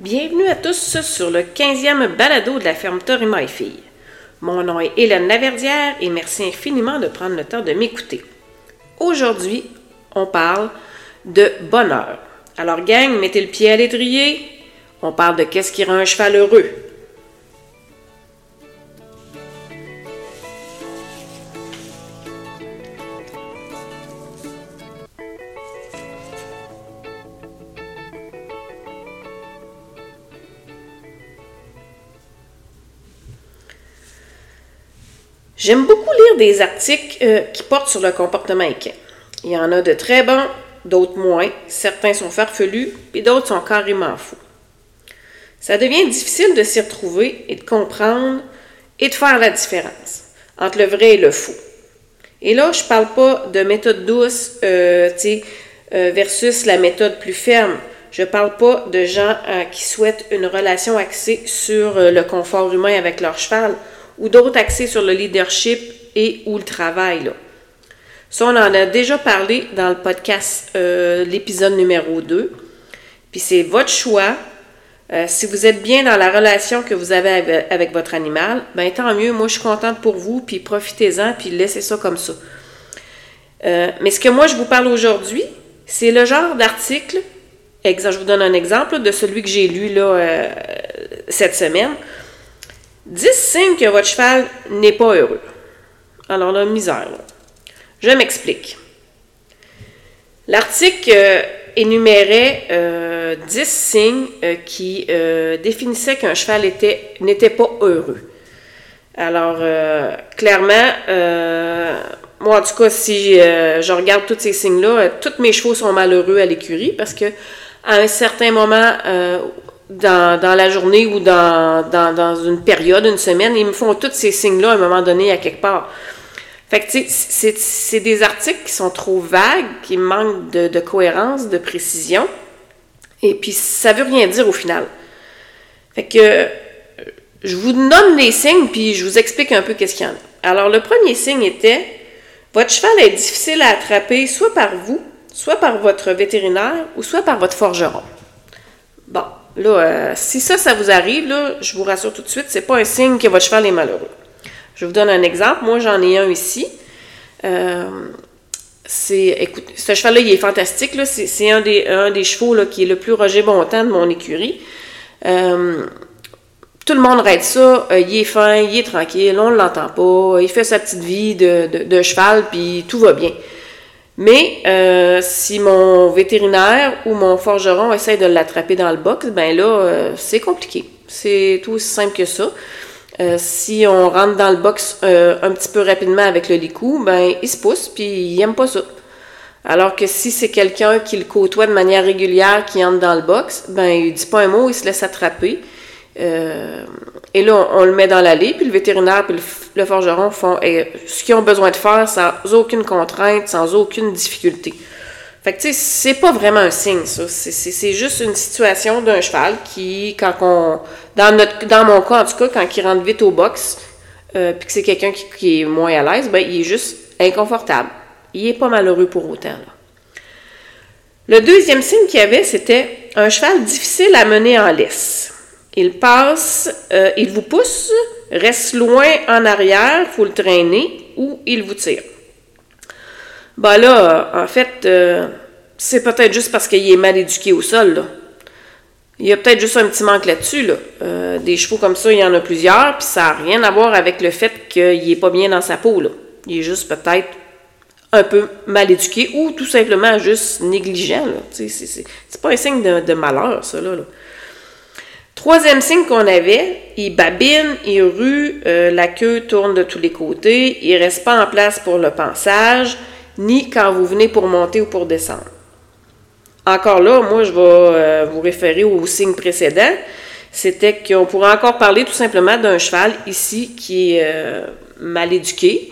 Bienvenue à tous sur le 15e balado de la ferme Torima et Filles. Mon nom est Hélène Laverdière et merci infiniment de prendre le temps de m'écouter. Aujourd'hui, on parle de bonheur. Alors gang, mettez le pied à l'étrier. On parle de qu'est-ce qui rend un cheval heureux. J'aime beaucoup lire des articles euh, qui portent sur le comportement équin. Il y en a de très bons, d'autres moins. Certains sont farfelus, et d'autres sont carrément fous. Ça devient difficile de s'y retrouver et de comprendre et de faire la différence entre le vrai et le faux. Et là, je ne parle pas de méthode douce euh, euh, versus la méthode plus ferme. Je ne parle pas de gens qui souhaitent une relation axée sur le confort humain avec leur cheval ou d'autres axés sur le leadership et ou le travail. Ça, on en a déjà parlé dans le podcast, euh, l'épisode numéro 2. Puis c'est votre choix. Euh, si vous êtes bien dans la relation que vous avez avec, votre animal, ben tant mieux. Moi, je suis contente pour vous, puis profitez-en, puis laissez ça comme ça. Euh, mais ce que moi, je vous parle aujourd'hui, c'est le genre d'article, je vous donne un exemple de celui que j'ai lu là, cette semaine. 10 signes que votre cheval n'est pas heureux. Alors la misère. Je m'explique. L'article euh, énumérait 10 euh, signes euh, qui définissaient qu'un cheval n'était pas heureux. Alors, clairement, moi, en tout cas, si je regarde tous ces signes-là, tous mes chevaux sont malheureux à l'écurie parce que à un certain moment dans, la journée ou dans, dans, une période, une semaine, ils me font tous ces signes-là à un moment donné à quelque part. Fait que, c'est des articles qui sont trop vagues, qui manquent de, de, cohérence, de précision, et puis ça veut rien dire au final. Fait que, je vous nomme les signes, puis je vous explique un peu qu'est-ce qu'il y en a. Alors, le premier signe était, votre cheval est difficile à attraper soit par vous, soit par votre vétérinaire, ou soit par votre forgeron. Bon, Là, euh, si ça, ça vous arrive, là, je vous rassure tout de suite, c'est pas un signe que votre cheval est malheureux. Je vous donne un exemple. Moi, j'en ai un ici. Euh, c'est, écoute, ce cheval-là, il est fantastique. Là. C'est, un, des, un des chevaux là, qui est le plus Roger Bontemps de mon écurie. Euh, tout le monde règle ça. il est fin, il est tranquille, on ne l'entend pas. Il fait sa petite vie de, de cheval, puis tout va bien. Mais euh, si mon vétérinaire ou mon forgeron essaie de l'attraper dans le box, ben là, euh, c'est compliqué. C'est tout aussi simple que ça. Euh, si on rentre dans le box un petit peu rapidement avec le licou, ben il se pousse puis il aime pas ça. Alors que si c'est quelqu'un qui le côtoie de manière régulière qui entre dans le box, ben il dit pas un mot, il se laisse attraper. Euh, et là, on, le met dans l'allée, puis le vétérinaire puis le, forgeron font ce qu'ils ont besoin de faire sans aucune contrainte, sans aucune difficulté. Fait que, tu sais, c'est pas vraiment un signe, ça. C'est juste une situation d'un cheval qui, quand on. Dans, notre, dans mon cas, en tout cas, quand il rentre vite au box, euh, puis que c'est quelqu'un qui, est moins à l'aise, ben, il est juste inconfortable. Il est pas malheureux pour autant, Le deuxième signe qu'il y avait, c'était un cheval difficile à mener en laisse. Il passe, euh, il vous pousse, reste loin en arrière, faut le traîner, ou il vous tire. Ben là, en fait, euh, c'est peut-être juste parce qu'il est mal éduqué au sol. Il y a peut-être juste un petit manque là-dessus. Là. Euh, des chevaux comme ça, il y en a plusieurs, puis ça n'a rien à voir avec le fait qu'il n'est pas bien dans sa peau. Là. Il est juste peut-être un peu mal éduqué ou tout simplement juste négligent. C'est pas un signe de, malheur, ça. Là. Troisième signe qu'on avait, il babine, il rue, euh, la queue tourne de tous les côtés, il reste pas en place pour le passage, ni quand vous venez pour monter ou pour descendre. Encore là, moi, je vais euh, vous référer au signe précédent. C'était qu'on pourrait encore parler tout simplement d'un cheval ici qui est euh, mal éduqué,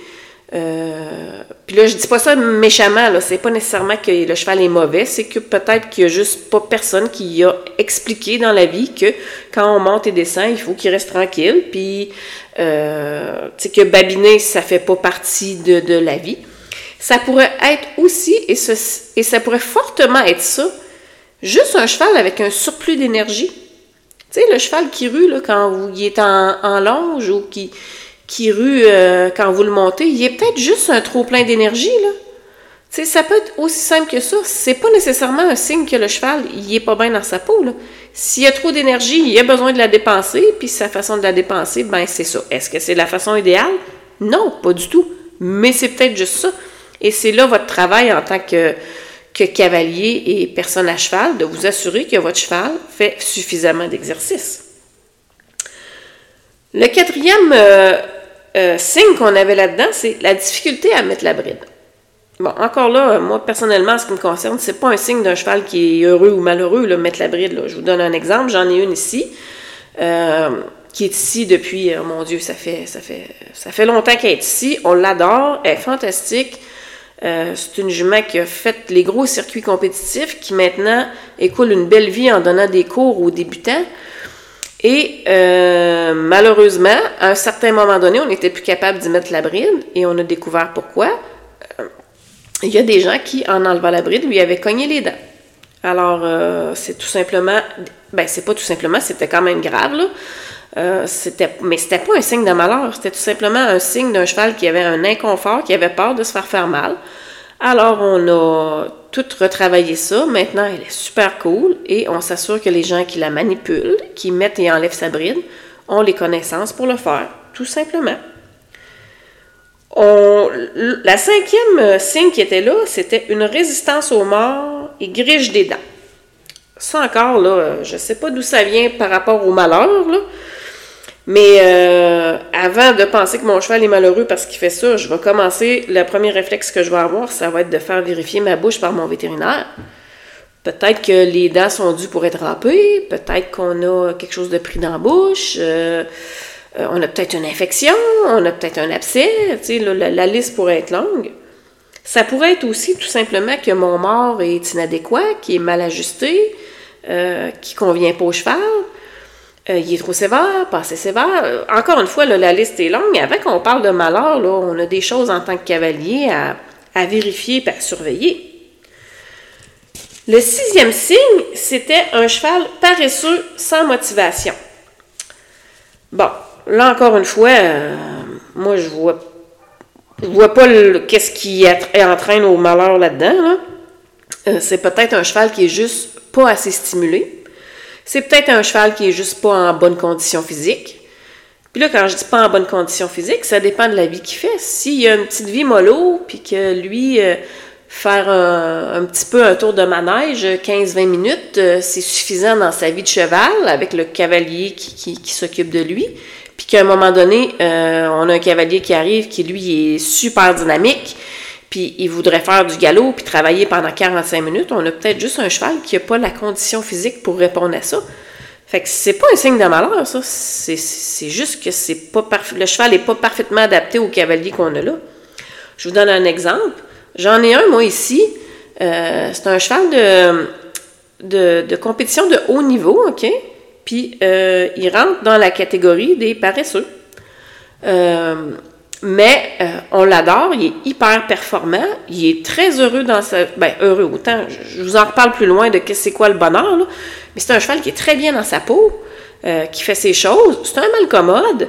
euh, puis là, je dis pas ça méchamment, là. C'est pas nécessairement que le cheval est mauvais, c'est que peut-être qu'il y a juste pas personne qui a expliqué dans la vie que quand on monte et descend, il faut qu'il reste tranquille. Puis, euh, que babiner, ça fait pas partie de, de, la vie. Ça pourrait être aussi, et, ce, et ça pourrait fortement être ça, juste un cheval avec un surplus d'énergie. Tu sais, le cheval qui rue, là, quand il est en, en longe ou qui, qui rue euh, quand vous le montez, il est peut-être juste un trop plein d'énergie, là. Tu sais, ça peut être aussi simple que ça. C'est pas nécessairement un signe que le cheval, il est pas bien dans sa peau. S'il a trop d'énergie, il a besoin de la dépenser, puis sa façon de la dépenser, ben c'est ça. Est-ce que c'est la façon idéale? Non, pas du tout. Mais c'est peut-être juste ça. Et c'est là votre travail en tant que, que cavalier et personne à cheval, de vous assurer que votre cheval fait suffisamment d'exercice. Le quatrième euh, euh, signe qu'on avait là-dedans, c'est la difficulté à mettre la bride. Bon, encore là, moi, personnellement, en ce qui me concerne, c'est pas un signe d'un cheval qui est heureux ou malheureux, là, mettre la bride. Je vous donne un exemple. J'en ai une ici, euh, qui est ici depuis, mon Dieu, ça fait, ça fait, ça fait longtemps qu'elle est ici. On l'adore. Elle est fantastique. Euh, c'est une jument qui a fait les gros circuits compétitifs, qui maintenant écoule une belle vie en donnant des cours aux débutants. Et euh, malheureusement, à un certain moment donné, on n'était plus capable d'y mettre la bride et on a découvert pourquoi. Euh, il y a des gens qui, en enlevant la bride, lui avaient cogné les dents. Alors, euh, c'est tout simplement, ben c'est pas tout simplement, c'était quand même grave, là. Euh, c'était, mais c'était pas un signe de malheur, c'était tout simplement un signe d'un cheval qui avait un inconfort, qui avait peur de se faire faire mal. Alors, on a tout ça. Maintenant, elle est super cool et on s'assure que les gens qui la manipulent, qui mettent et enlèvent sa bride, ont les connaissances pour le faire, tout simplement. la cinquième signe qui était là, c'était une résistance aux morts et grige des dents. Ça encore, là, je sais pas d'où ça vient par rapport au malheur, mais euh, avant de penser que mon cheval est malheureux parce qu'il fait ça, je vais commencer, le premier réflexe que je vais avoir, ça va être de faire vérifier ma bouche par mon vétérinaire. Peut-être que les dents sont dues pour être râpées, peut-être qu'on a quelque chose de pris dans la bouche, euh, euh, on a peut-être une infection, on a peut-être un abcès, tu sais, la, liste pourrait être longue. Ça pourrait être aussi tout simplement que mon mort est inadéquat, qui est mal ajusté, qui convient pas au cheval. Euh, il est trop sévère, pas assez sévère. Euh, encore une fois, la liste est longue. Avant qu'on parle de malheur, on a des choses en tant que cavalier à, vérifier et à surveiller. Le sixième signe, c'était un cheval paresseux sans motivation. Bon, là encore une fois, euh, moi je vois, vois pas qu'est-ce qui entraîne au malheur là-dedans. c'est peut-être un cheval qui est juste pas assez stimulé. C'est peut-être un cheval qui est juste pas en bonne condition physique. Puis là, quand je dis pas en bonne condition physique, ça dépend de la vie qu'il fait. S'il a une petite vie mollo, puis que lui, euh, faire un, petit peu un tour de manège, 15-20 minutes, euh, c'est suffisant dans sa vie de cheval, avec le cavalier qui, s'occupe de lui. Puis qu'à un moment donné, euh, on a un cavalier qui arrive qui, lui, est super dynamique, puis il voudrait faire du galop puis travailler pendant 45 minutes, on a peut-être juste un cheval qui n'a pas la condition physique pour répondre à ça. Fait que c'est pas un signe de malheur, ça. C'est juste que c'est pas le cheval n'est pas parfaitement adapté au cavalier qu'on a là. Je vous donne un exemple. J'en ai un, moi, ici. Euh, c'est un cheval de, compétition de haut niveau, OK? Puis euh, il rentre dans la catégorie des paresseux. Euh, mais euh, on l'adore, il est hyper performant, il est très heureux dans sa... Ben, heureux autant, je, vous en reparle plus loin de c'est quoi le bonheur, là. mais c'est un cheval qui est très bien dans sa peau, euh, qui fait ses choses, c'est un mal commode.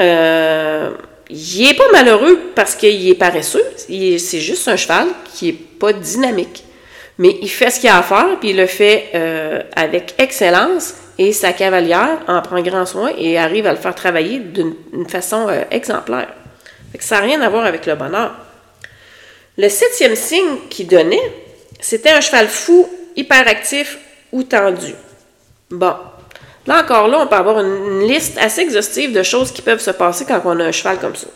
Euh, il est pas malheureux parce qu'il est paresseux, c'est juste un cheval qui est pas dynamique. Mais il fait ce qu'il a à faire, puis il le fait avec excellence, et sa cavalière en prend grand soin et arrive à le faire travailler d'une façon exemplaire ça n'a rien à voir avec le bonheur. Le septième signe qu'il donnait, c'était un cheval fou, hyperactif ou tendu. Bon. Là encore, là, on peut avoir une liste assez exhaustive de choses qui peuvent se passer quand on a un cheval comme ça.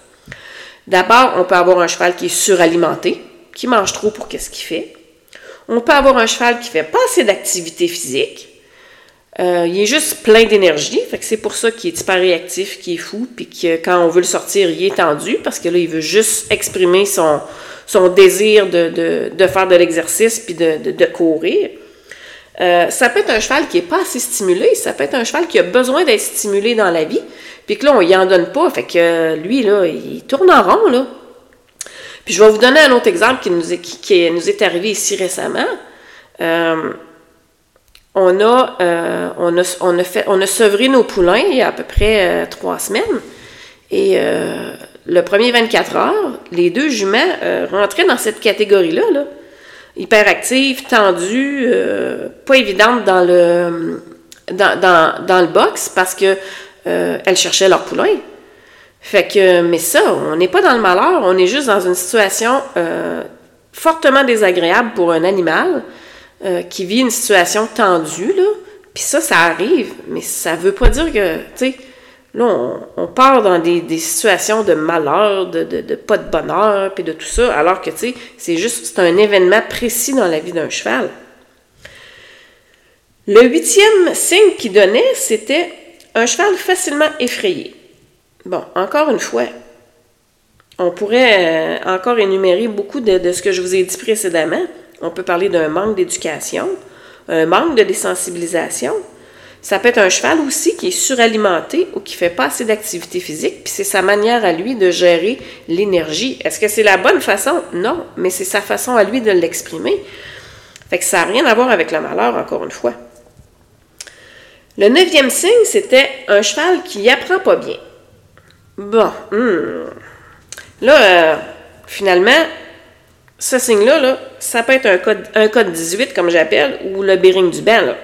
D'abord, on peut avoir un cheval qui est suralimenté, qui mange trop pour qu'est-ce qu'il fait. On peut avoir un cheval qui fait pas assez d'activité physique. Euh, il est juste plein d'énergie, fait que c'est pour ça qu'il est hyper réactif, qu'il est fou, puis que quand on veut le sortir, il est tendu, parce que là, il veut juste exprimer son, son désir de, de, de faire de l'exercice puis de, de, courir. Euh, ça peut être un cheval qui n'est pas assez stimulé, ça peut être un cheval qui a besoin d'être stimulé dans la vie, puis que là, on y en donne pas, fait que lui, là, il tourne en rond, là. Puis je vais vous donner un autre exemple qui nous est, qui, nous est arrivé ici récemment. Euh, on a, euh, on a, sevré nos poulains il y a à peu près trois semaines. Et le premier 24 heures, les deux juments rentraient dans cette catégorie-là. Là. Hyperactive, tendue, pas évidente dans le, box parce que elles cherchaient leur poulain. Fait que, mais ça, on n'est pas dans le malheur, on est juste dans une situation euh, fortement désagréable pour un animal euh, qui vit une situation tendue, là. Puis ça, ça arrive, mais ça veut pas dire que, tu sais, là, on, part dans des, situations de malheur, de, de, pas de bonheur, puis de tout ça, alors que, tu sais, c'est juste, c'est un événement précis dans la vie d'un cheval. Le huitième signe qu'il donnait, c'était un cheval facilement effrayé. Bon, encore une fois, on pourrait euh, encore énumérer beaucoup de, ce que je vous ai dit précédemment. On peut parler d'un manque d'éducation, un manque de désensibilisation. Ça peut être un cheval aussi qui est suralimenté ou qui fait pas assez d'activité physique, puis c'est sa manière à lui de gérer l'énergie. Est-ce que c'est la bonne façon? Non, mais c'est sa façon à lui de l'exprimer. Fait ça n'a rien à voir avec le malheur, encore une fois. Le neuvième signe, c'était un cheval qui apprend pas bien. Bon, hmm. là, euh, finalement, ce signe-là, là, ça peut être un code, un code 18, comme j'appelle, ou le bearing du banc. Là.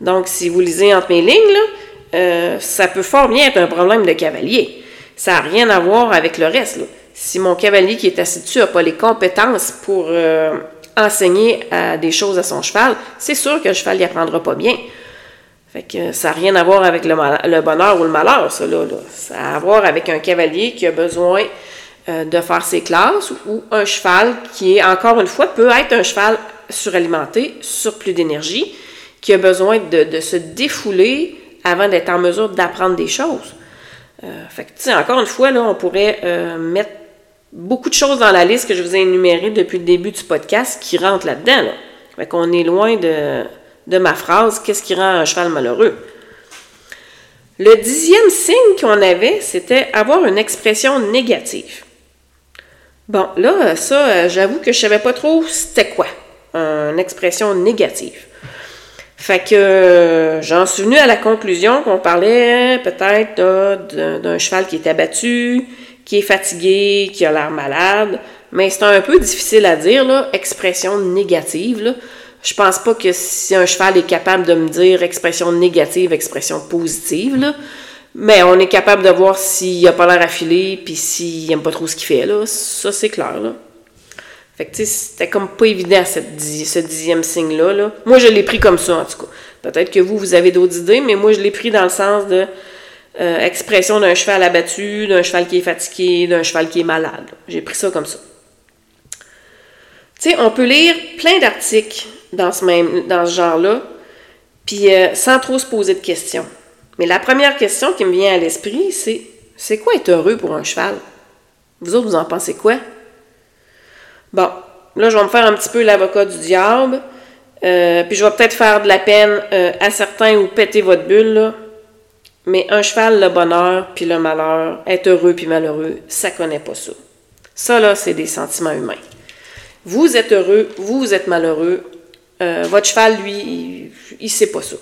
Donc, si vous lisez entre mes lignes, là, euh, ça peut fort bien être un problème de cavalier. Ça n'a rien à voir avec le reste. Là. Si mon cavalier qui est assis dessus n'a pas les compétences pour euh, enseigner des choses à son cheval, c'est sûr que le cheval n'y apprendra pas bien. Fait que ça n'a rien à voir avec le, bonheur ou le malheur, ça, là, Ça a à voir avec un cavalier qui a besoin euh, de faire ses classes ou un cheval qui est, encore une fois, peut être un cheval suralimenté, surplus d'énergie, qui a besoin de, se défouler avant d'être en mesure d'apprendre des choses. Euh, fait que, encore une fois, là, on pourrait euh, mettre beaucoup de choses dans la liste que je vous ai énumérées depuis le début du podcast qui rentrent là-dedans. Là. Fait qu'on est loin de de ma phrase Qu'est-ce qui rend un cheval malheureux? Le dixième signe qu'on avait, c'était avoir une expression négative. Bon, là, ça, j'avoue que je savais pas trop c'était quoi, une expression négative. Fait que j'en suis venu à la conclusion qu'on parlait peut-être d'un cheval qui est abattu, qui est fatigué, qui a l'air malade, mais c'est un peu difficile à dire, là, expression négative, là. Je pense pas que si un cheval est capable de me dire expression négative, expression positive, mais on est capable de voir s'il a pas l'air affilé, puis s'il aime pas trop ce qu'il fait, là. Ça, c'est clair, là. Fait que, tu sais, c'était comme pas évident, ce dixième signe-là, là. Moi, je l'ai pris comme ça, en tout cas. Peut-être que vous, vous avez d'autres idées, mais moi, je l'ai pris dans le sens de euh, expression d'un cheval abattu, d'un cheval qui est fatigué, d'un cheval qui est malade. J'ai pris ça comme ça. Tu sais, on peut lire plein d'articles dans ce ce genre-là, puis euh, sans trop se poser de questions. Mais la première question qui me vient à l'esprit, c'est c'est quoi être heureux pour un cheval? Vous autres, vous en pensez quoi? Bon, là, je vais me faire un petit peu l'avocat du diable, euh, puis je vais peut-être faire de la peine euh, à certains ou péter votre bulle. Mais un cheval, le bonheur puis le malheur, être heureux puis malheureux, ça connaît pas ça. Ça, là, c'est des sentiments humains. Vous êtes heureux, vous êtes malheureux, euh, votre cheval, lui, il ne sait pas ça.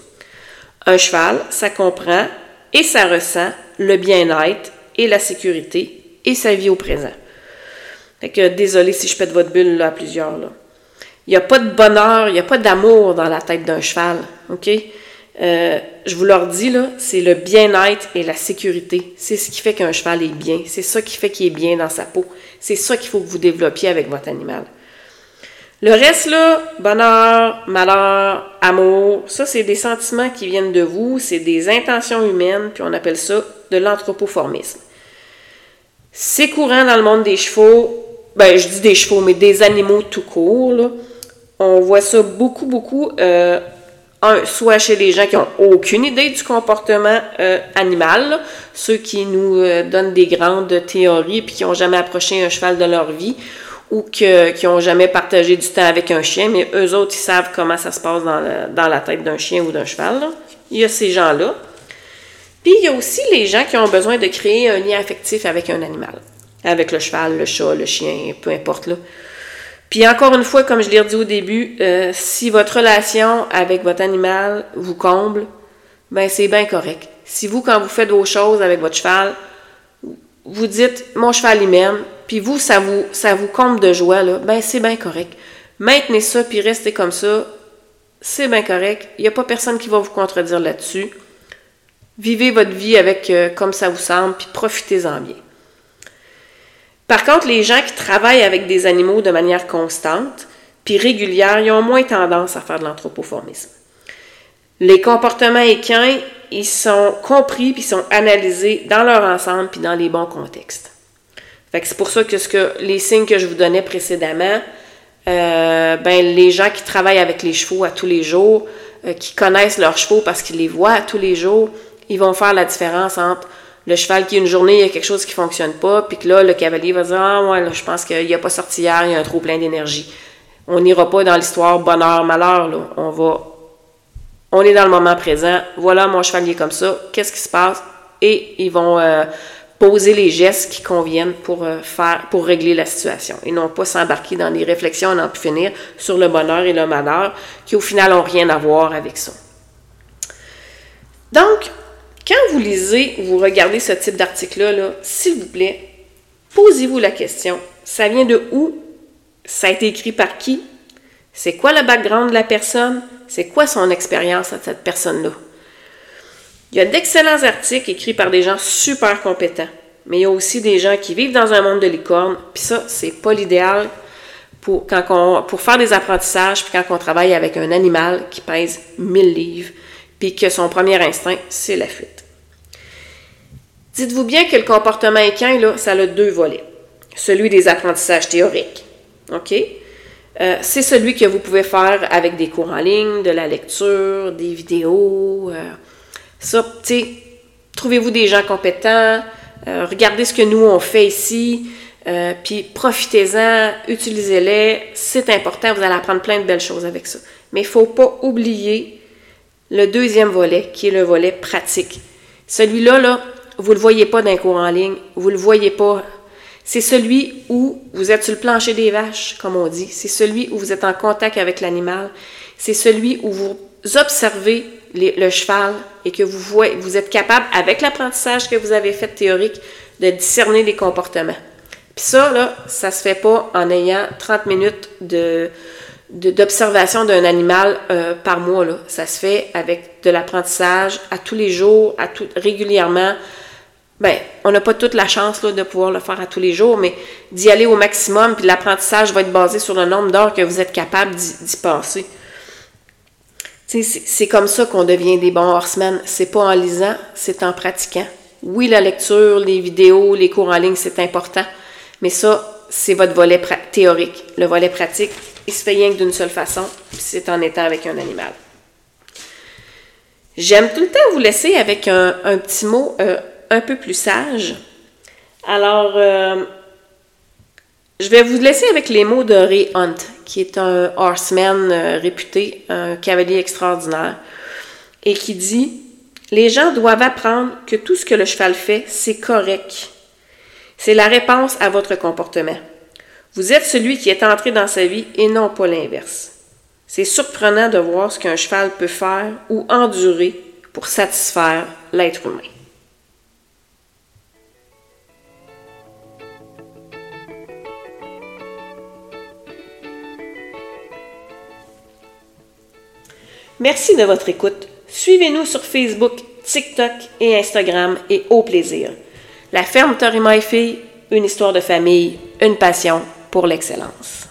Un cheval, ça comprend et ça ressent le bien-être et la sécurité et sa vie au présent. Fait que désolé si je pète votre bulle à plusieurs. Il n'y a pas de bonheur, il n'y a pas d'amour dans la tête d'un cheval. OK? Euh, je vous leur dis, c'est le bien-être et la sécurité. C'est ce qui fait qu'un cheval est bien. C'est ça qui fait qu'il est bien dans sa peau. C'est ça qu'il faut que vous développiez avec votre animal. Le reste, là, bonheur, malheur, amour, ça, c'est des sentiments qui viennent de vous, c'est des intentions humaines, puis on appelle ça de l'anthropoformisme. C'est courant dans le monde des chevaux, ben, je dis des chevaux, mais des animaux tout court, là. On voit ça beaucoup, beaucoup, euh, soit chez les gens qui ont aucune idée du comportement euh, animal, ceux qui nous euh, donnent des grandes théories puis qui n'ont jamais approché un cheval de leur vie, ou qui n'ont jamais partagé du temps avec un chien, mais eux autres, ils savent comment ça se passe dans, la tête d'un chien ou d'un cheval. Il y a ces gens-là. Puis il y a aussi les gens qui ont besoin de créer un lien affectif avec un animal. Avec le cheval, le chat, le chien, peu importe. Là. Puis encore une fois, comme je l'ai dit au début, euh, si votre relation avec votre animal vous comble, ben c'est bien correct. Si vous, quand vous faites vos choses avec votre cheval, vous dites mon cheval il m'aime, puis vous, ça vous, ça vous comble de joie, là, ben c'est bien correct. Maintenez ça, puis restez comme ça, c'est bien correct. Il n'y a pas personne qui va vous contredire là-dessus. Vivez votre vie avec euh, comme ça vous semble, puis profitez-en bien. Par contre, les gens qui travaillent avec des animaux de manière constante puis régulière, ils ont moins tendance à faire de l'anthropoformisme. Les comportements équins, ils sont compris puis sont analysés dans leur ensemble puis dans les bons contextes. C'est pour ça que, ce que les signes que je vous donnais précédemment, euh, ben, les gens qui travaillent avec les chevaux à tous les jours, euh, qui connaissent leurs chevaux parce qu'ils les voient à tous les jours, ils vont faire la différence entre le cheval qui, une journée, il y a quelque chose qui ne fonctionne pas, puis que là, le cavalier va dire Ah, ouais, là, je pense qu'il a pas sorti hier, il y a un trop plein d'énergie. On n'ira pas dans l'histoire bonheur, malheur, là. On va. On est dans le moment présent. Voilà, mon cheval est comme ça. Qu'est-ce qui se passe? Et ils vont euh, poser les gestes qui conviennent pour euh, faire, pour régler la situation. Et non pas s'embarquer dans des réflexions à n'en plus finir sur le bonheur et le malheur, qui au final n'ont rien à voir avec ça. Donc, quand vous lisez ou vous regardez ce type d'article-là, s'il vous plaît, posez-vous la question. Ça vient de où? Ça a été écrit par qui? C'est quoi le background de la personne? C'est quoi son expérience à cette personne-là? Il y a d'excellents articles écrits par des gens super compétents, mais il y a aussi des gens qui vivent dans un monde de licorne, puis ça, c'est pas l'idéal pour, faire des apprentissages, puis quand on travaille avec un animal qui pèse 1000 livres, puis que son premier instinct, c'est la fuite. Dites-vous bien que le comportement équin, là, ça a deux volets. Celui des apprentissages théoriques. OK? Euh, c'est celui que vous pouvez faire avec des cours en ligne, de la lecture, des vidéos. Euh, ça, tu sais, trouvez-vous des gens compétents, euh, regardez ce que nous on fait ici, puis profitez-en, utilisez-les. C'est important, vous allez apprendre plein de belles choses avec ça. Mais il ne faut pas oublier le deuxième volet, qui est le volet pratique. Celui-là, là, vous ne le voyez pas d'un cours en ligne, vous ne le voyez pas. C'est celui où vous êtes sur le plancher des vaches, comme on dit. C'est celui où vous êtes en contact avec l'animal. C'est celui où vous observez le cheval et que vous, vous êtes capable, avec l'apprentissage que vous avez fait théorique, de discerner les comportements. Puis ça, là, ça se fait pas en ayant 30 minutes d'observation d'un animal euh, par mois. Ça se fait avec de l'apprentissage à tous les jours, à tout, régulièrement, ben, on n'a pas toute la chance de pouvoir le faire à tous les jours, mais d'y aller au maximum, puis l'apprentissage va être basé sur le nombre d'heures que vous êtes capable d'y passer. C'est comme ça qu'on devient des bons horsemen. C'est pas en lisant, c'est en pratiquant. Oui, la lecture, les vidéos, les cours en ligne, c'est important, mais ça, c'est votre volet théorique. Le volet pratique, il se fait rien que d'une seule façon, c'est en étant avec un animal. J'aime tout le temps vous laisser avec un, petit mot. Euh, un peu plus sage. Alors, euh, je vais vous laisser avec les mots de Ray Hunt, qui est un horseman euh, réputé, un cavalier extraordinaire, et qui dit Les gens doivent apprendre que tout ce que le cheval fait, c'est correct. C'est la réponse à votre comportement. Vous êtes celui qui est entré dans sa vie et non pas l'inverse. C'est surprenant de voir ce qu'un cheval peut faire ou endurer pour satisfaire l'être humain. Merci de votre écoute. Suivez-nous sur Facebook, TikTok et Instagram et au plaisir. La ferme Torima et Fille, une histoire de famille, une passion pour l'excellence.